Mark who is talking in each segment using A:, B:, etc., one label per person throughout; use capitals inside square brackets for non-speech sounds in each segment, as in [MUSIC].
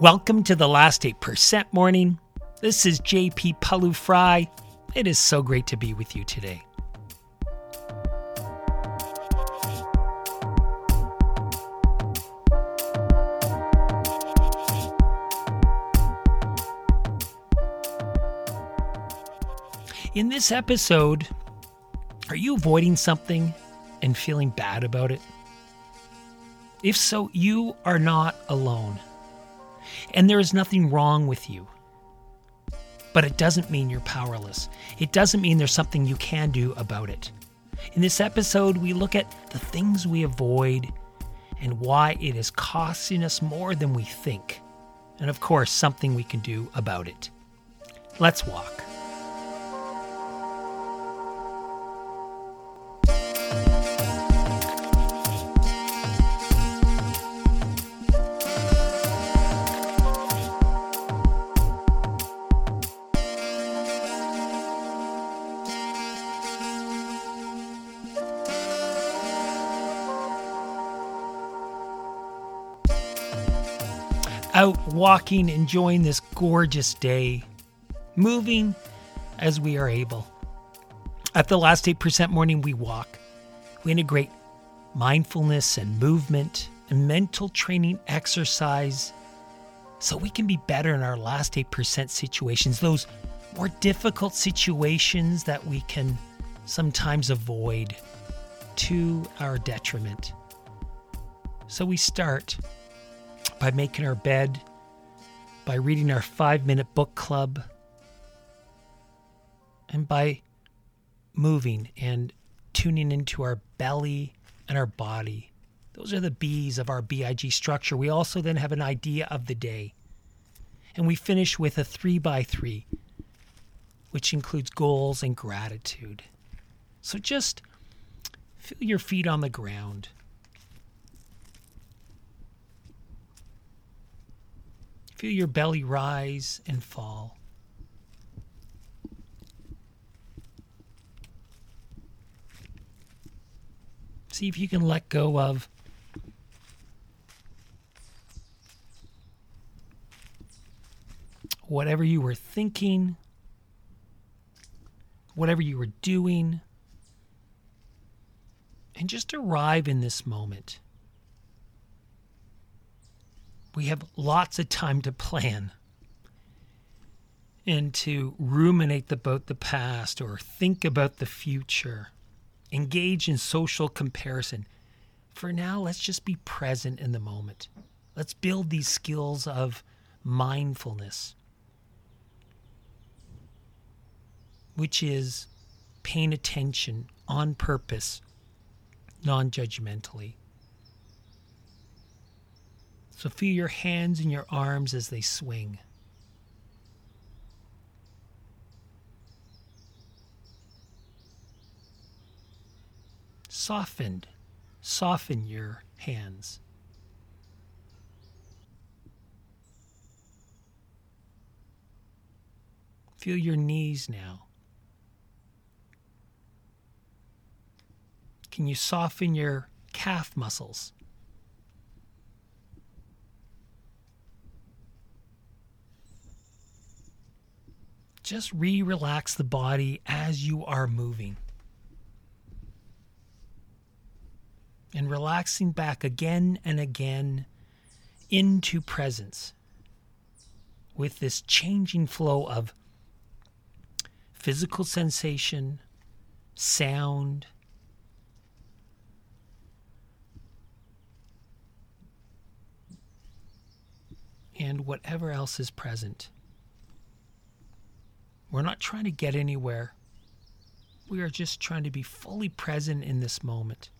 A: Welcome to the last 8% morning. This is JP Pawliw-Fry. It is so great to be with you today. In this episode, are you avoiding something and feeling bad about it? If so, you are not alone. And there is nothing wrong with you. But it doesn't mean you're powerless. It doesn't mean there's something you can do about it. In this episode, we look at the things we avoid and why it is costing us more than we think. And of course, something we can do about it. Let's walk. Out walking, enjoying this gorgeous day, moving as we are able. At the last 8% morning, we walk. We integrate mindfulness and movement and mental training exercise so we can be better in our last 8% situations, those more difficult situations that we can sometimes avoid to our detriment. So we start by making our bed, by reading our five minute book club, and by moving and tuning into our belly and our body. Those are the B's of our BIG structure. We also then have an idea of the day. And we finish with a three by three, which includes goals and gratitude. So just feel your feet on the ground. Feel your belly rise and fall. See if you can let go of whatever you were thinking, whatever you were doing, and just arrive in this moment we have lots of time to plan and to ruminate about the past or think about the future, engage in social comparison. For now, let's just be present in the moment. Let's build these skills of mindfulness, which is paying attention on purpose, non judgmentally. So feel your hands and your arms as they swing. Softened, soften your hands. Feel your knees now. Can you soften your calf muscles? Just re relax the body as you are moving. And relaxing back again and again into presence with this changing flow of physical sensation, sound, and whatever else is present. We're not trying to get anywhere. We are just trying to be fully present in this moment.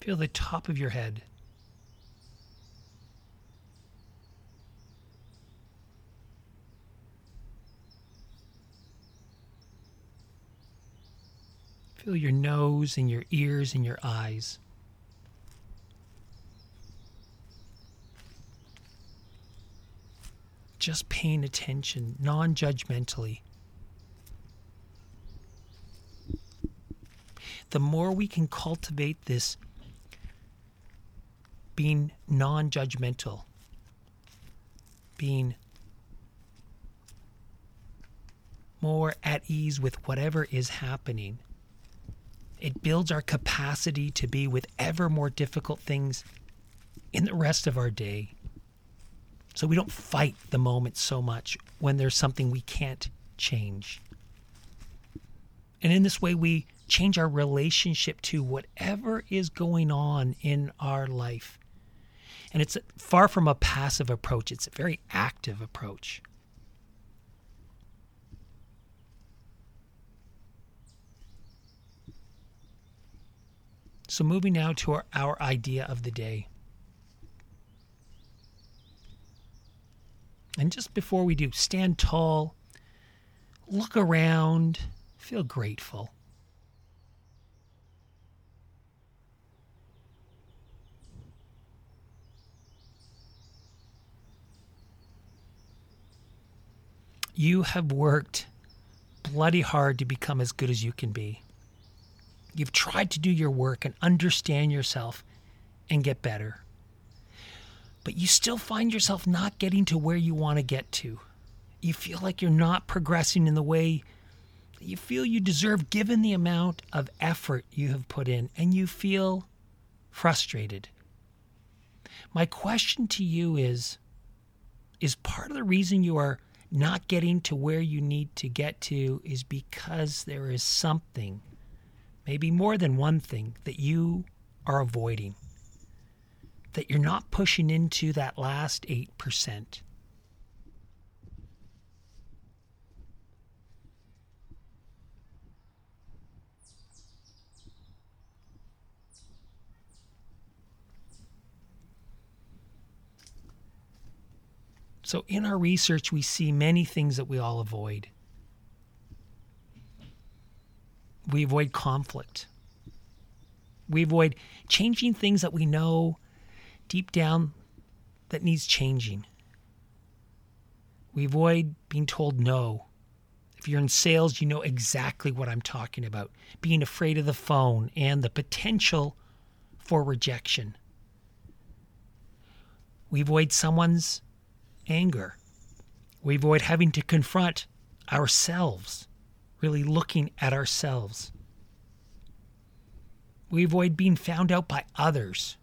A: Feel the top of your head. Feel your nose and your ears and your eyes. Just paying attention non judgmentally. the more we can cultivate this being non judgmental, being more at ease with whatever is happening. It builds our capacity to be with ever more difficult things in the rest of our day. So we don't fight the moment so much when there's something we can't change. And in this way, we change our relationship to whatever is going on in our life. And it's far from a passive approach, it's a very active approach. So, moving now to our, our idea of the day. And just before we do, stand tall, look around, feel grateful. You have worked bloody hard to become as good as you can be. You've tried to do your work and understand yourself and get better. But you still find yourself not getting to where you want to get to. You feel like you're not progressing in the way that you feel you deserve given the amount of effort you have put in, and you feel frustrated. My question to you is Is part of the reason you are not getting to where you need to get to is because there is something maybe more than one thing that you are avoiding, that you're not pushing into that last 8%. So, in our research, we see many things that we all avoid. We avoid conflict. We avoid changing things that we know deep down that needs changing. We avoid being told no. If you're in sales, you know exactly what I'm talking about. Being afraid of the phone and the potential for rejection. We avoid someone's anger. We avoid having to confront ourselves really looking at ourselves. We avoid being found out by others.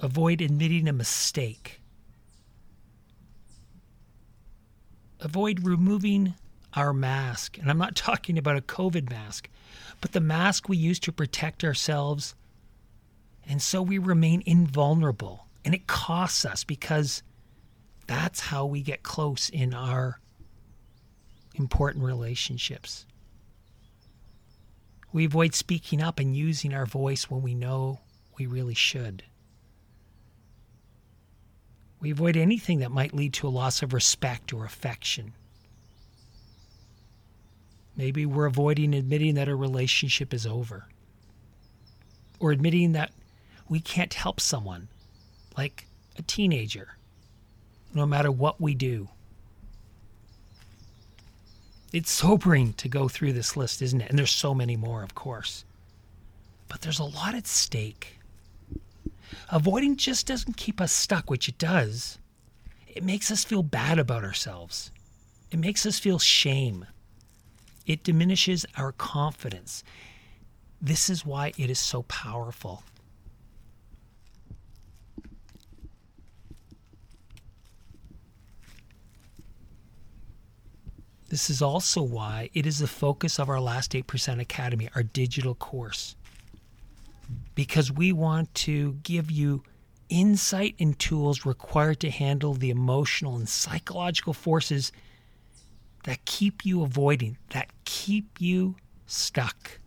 A: Avoid admitting a mistake. Avoid removing our mask. And I'm not [LAUGHS] talking about a COVID mask, but the mask we use to protect ourselves. And so we remain invulnerable. And it costs us because that's how we get close in our important relationships. We avoid speaking up and using our voice when we know we really should. We avoid anything that might lead to a loss of respect or affection. Maybe we're avoiding admitting that a relationship is over, or admitting that we can't help someone, like a teenager, no matter what we do. It's sobering to go through this list, isn't it? And there's so many more, of course. But there's a lot at stake. Avoiding just doesn't keep us stuck, which it does. It makes us feel bad about ourselves. It makes us feel shame. It diminishes our confidence. This is why it is so powerful. This is also why it is the focus of our Last 8% Academy, our digital course. Because we want to give you insight and tools required to handle the emotional and psychological forces that keep you avoiding, that keep you stuck.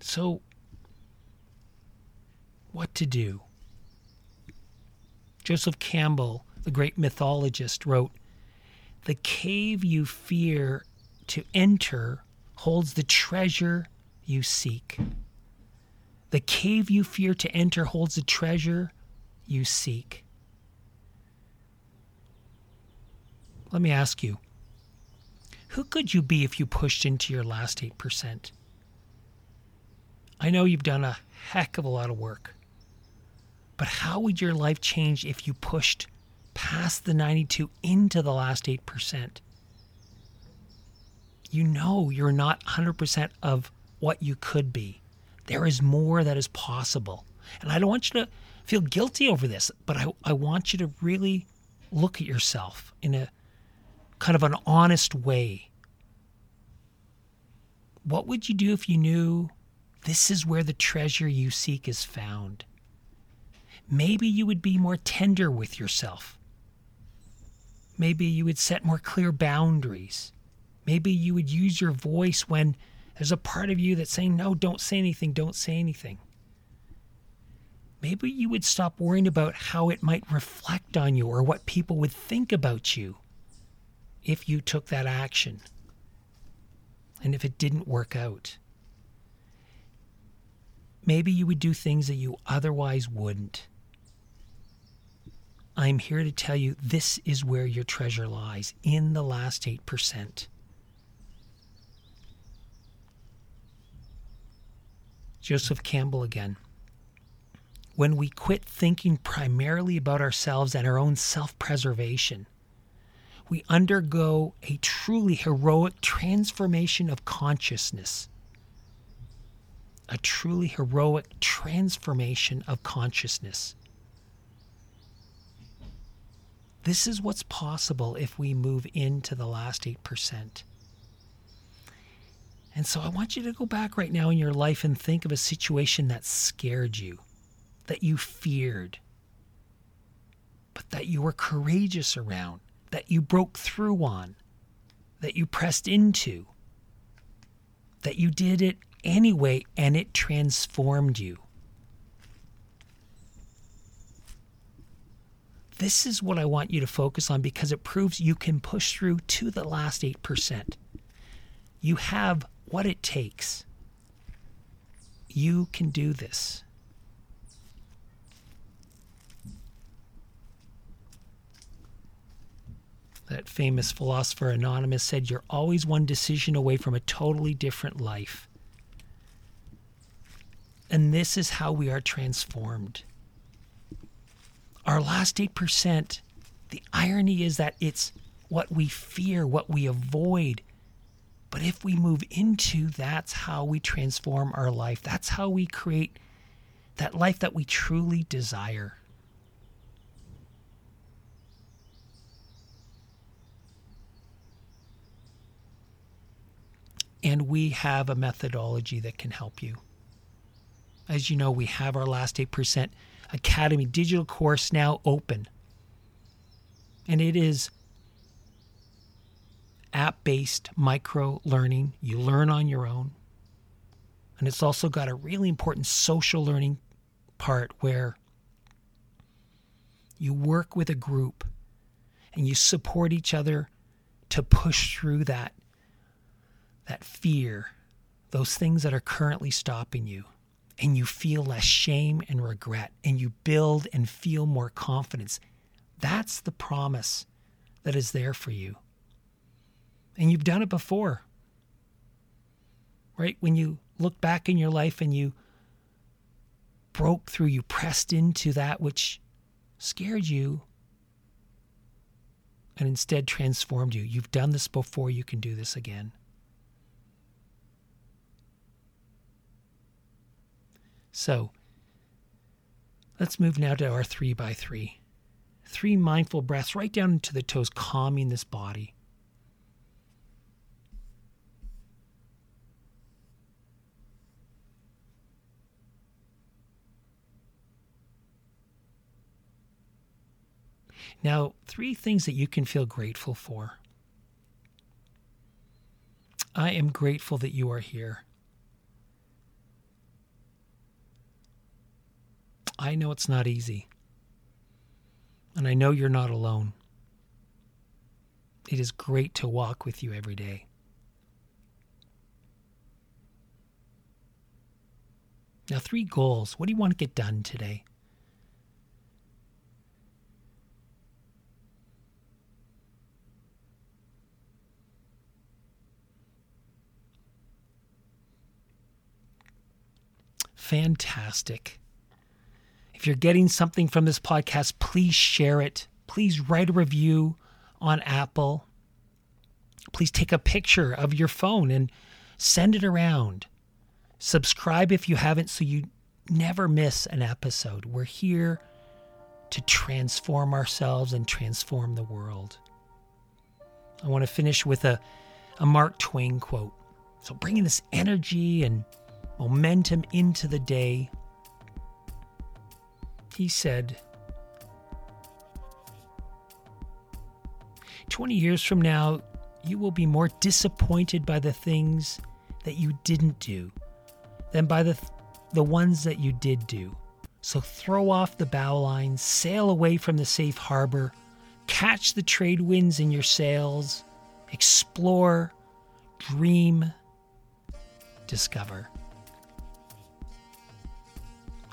A: So, what to do? Joseph Campbell, the great mythologist, wrote The cave you fear to enter holds the treasure you seek. The cave you fear to enter holds the treasure you seek. Let me ask you Who could you be if you pushed into your last 8%? I know you've done a heck of a lot of work, but how would your life change if you pushed past the 92 into the last 8%? You know you're not 100% of what you could be. There is more that is possible. And I don't want you to feel guilty over this, but I, I want you to really look at yourself in a kind of an honest way. What would you do if you knew this is where the treasure you seek is found? Maybe you would be more tender with yourself. Maybe you would set more clear boundaries. Maybe you would use your voice when there's a part of you that's saying, No, don't say anything, don't say anything. Maybe you would stop worrying about how it might reflect on you or what people would think about you if you took that action and if it didn't work out. Maybe you would do things that you otherwise wouldn't. I'm here to tell you this is where your treasure lies in the last 8%. Joseph Campbell again. When we quit thinking primarily about ourselves and our own self preservation, we undergo a truly heroic transformation of consciousness. A truly heroic transformation of consciousness. This is what's possible if we move into the last 8%. And so I want you to go back right now in your life and think of a situation that scared you, that you feared, but that you were courageous around, that you broke through on, that you pressed into, that you did it anyway and it transformed you. This is what I want you to focus on because it proves you can push through to the last 8%. You have what it takes. You can do this. That famous philosopher Anonymous said, You're always one decision away from a totally different life. And this is how we are transformed. Our last 8%, the irony is that it's what we fear, what we avoid, but if we move into that's how we transform our life, that's how we create that life that we truly desire. And we have a methodology that can help you. As you know, we have our last 8% Academy digital course now open. And it is app based micro learning. You learn on your own. And it's also got a really important social learning part where you work with a group and you support each other to push through that that fear, those things that are currently stopping you. And you feel less shame and regret and you build and feel more confidence. That's the promise that is there for you. And you've done it before. Right? When you look back in your life and you broke through, you pressed into that which scared you and instead transformed you. You've done this before, you can do this again. So, let's move now to our three by three. Three mindful breaths right down into the toes, calming this body. Now, three things that you can feel grateful for. I am grateful that you are here. I know it's not easy. And I know you're not alone. It is great to walk with you every day. Now, three goals. What do you want to get done today? Fantastic. If you're getting something from this podcast, please share it. Please write a review on Apple. Please take a picture of your phone and send it around. Subscribe if you haven't so you never miss an episode. We're here to transform ourselves and transform the world. I want to finish with a, a Mark Twain quote. So, bringing this energy and momentum into the day, he said, 20 years from now, you will be more disappointed by the things that you didn't do than by the, the ones that you did do. So throw off the bow lines, sail away from the safe harbor, catch the trade winds in your sails, explore, dream, discover.